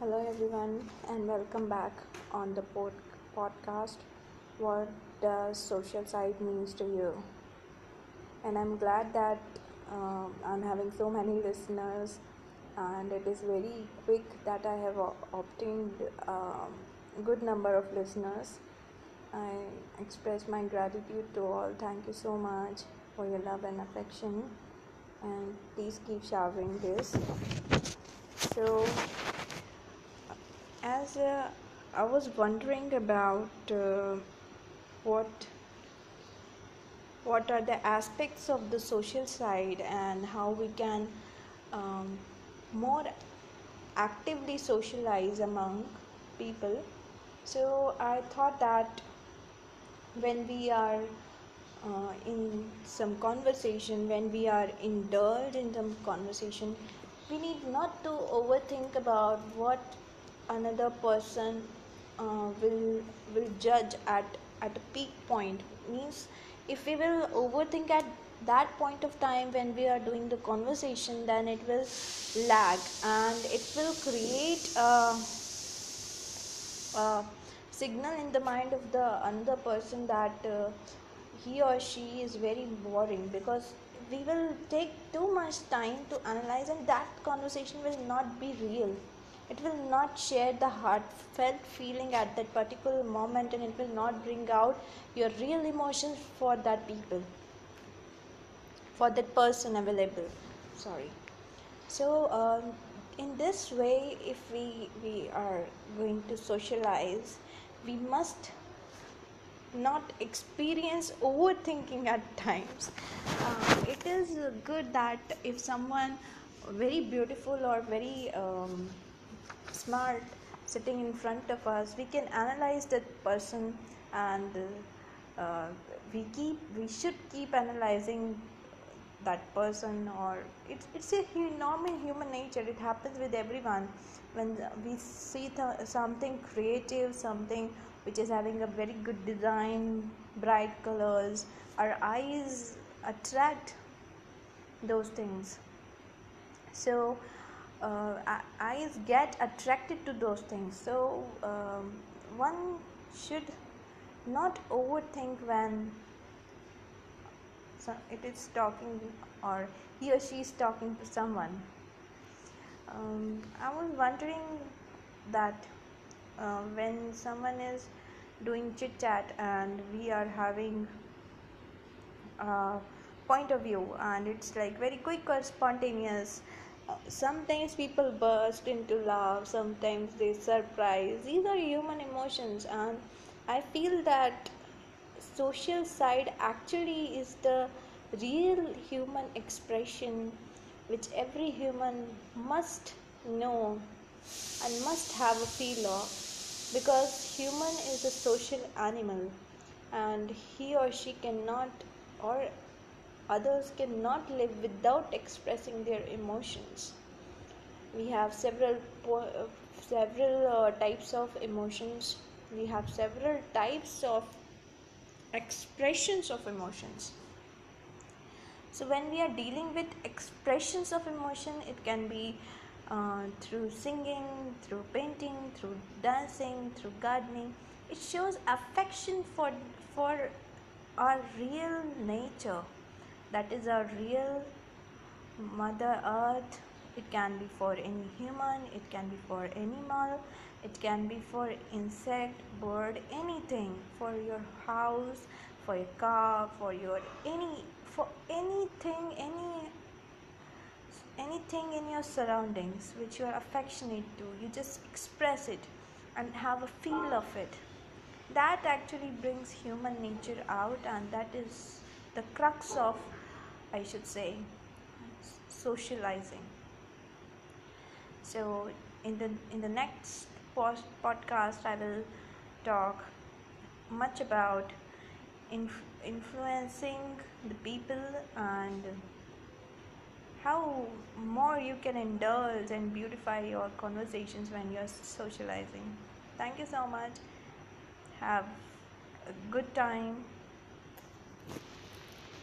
Hello, everyone, and welcome back on the pod- podcast. What does social side means to you? And I'm glad that um, I'm having so many listeners, and it is very quick that I have o- obtained um, a good number of listeners. I express my gratitude to all. Thank you so much for your love and affection, and please keep showering this. So as uh, I was wondering about uh, what what are the aspects of the social side and how we can um, more actively socialize among people. So I thought that when we are uh, in some conversation, when we are indulged in some conversation, we need not to overthink about what another person uh, will will judge at at a peak point. Means if we will overthink at that point of time when we are doing the conversation, then it will lag and it will create a, a signal in the mind of the another person that uh, he or she is very boring because we will take too much time to analyze and that conversation will not be real it will not share the heartfelt feeling at that particular moment and it will not bring out your real emotions for that people for that person available. Sorry. So um, in this way if we we are going to socialize we must not experience overthinking at times. Uh, it is good that if someone very beautiful or very um, smart sitting in front of us we can analyze that person and uh, we keep we should keep analyzing that person or it's it's a normal human nature. It happens with everyone. When we see th- something creative something which is having a very good design bright colors our eyes attract those things. So uh, eyes get attracted to those things. So um, one should not overthink when it is talking or he or she is talking to someone. Um, i was wondering that uh, when someone is doing chit chat and we are having a point of view and it's like very quick or spontaneous uh, sometimes people burst into laugh sometimes they surprise. These are human emotions and i feel that social side actually is the real human expression which every human must know and must have a feel of because human is a social animal and he or she cannot or others cannot live without expressing their emotions. We have several uh, several uh, types of emotions. We have several types of expressions of emotions. So when we are dealing with expressions of emotion it can be uh, through singing through painting through dancing through gardening. It shows affection for for our real nature that is our real mother earth. It can be for any human it can be for animal it can be for insect bird anything. For your house for your car for your any for anything any anything in your surroundings which you are affectionate to you just express it and have a feel of it. That actually brings human nature out and that is the crux of i should say socializing. So in the in the next post podcast i will talk much about inf- influencing the people and how more you can indulge and beautify your conversations when you're socializing. Thank you so much. Have a good time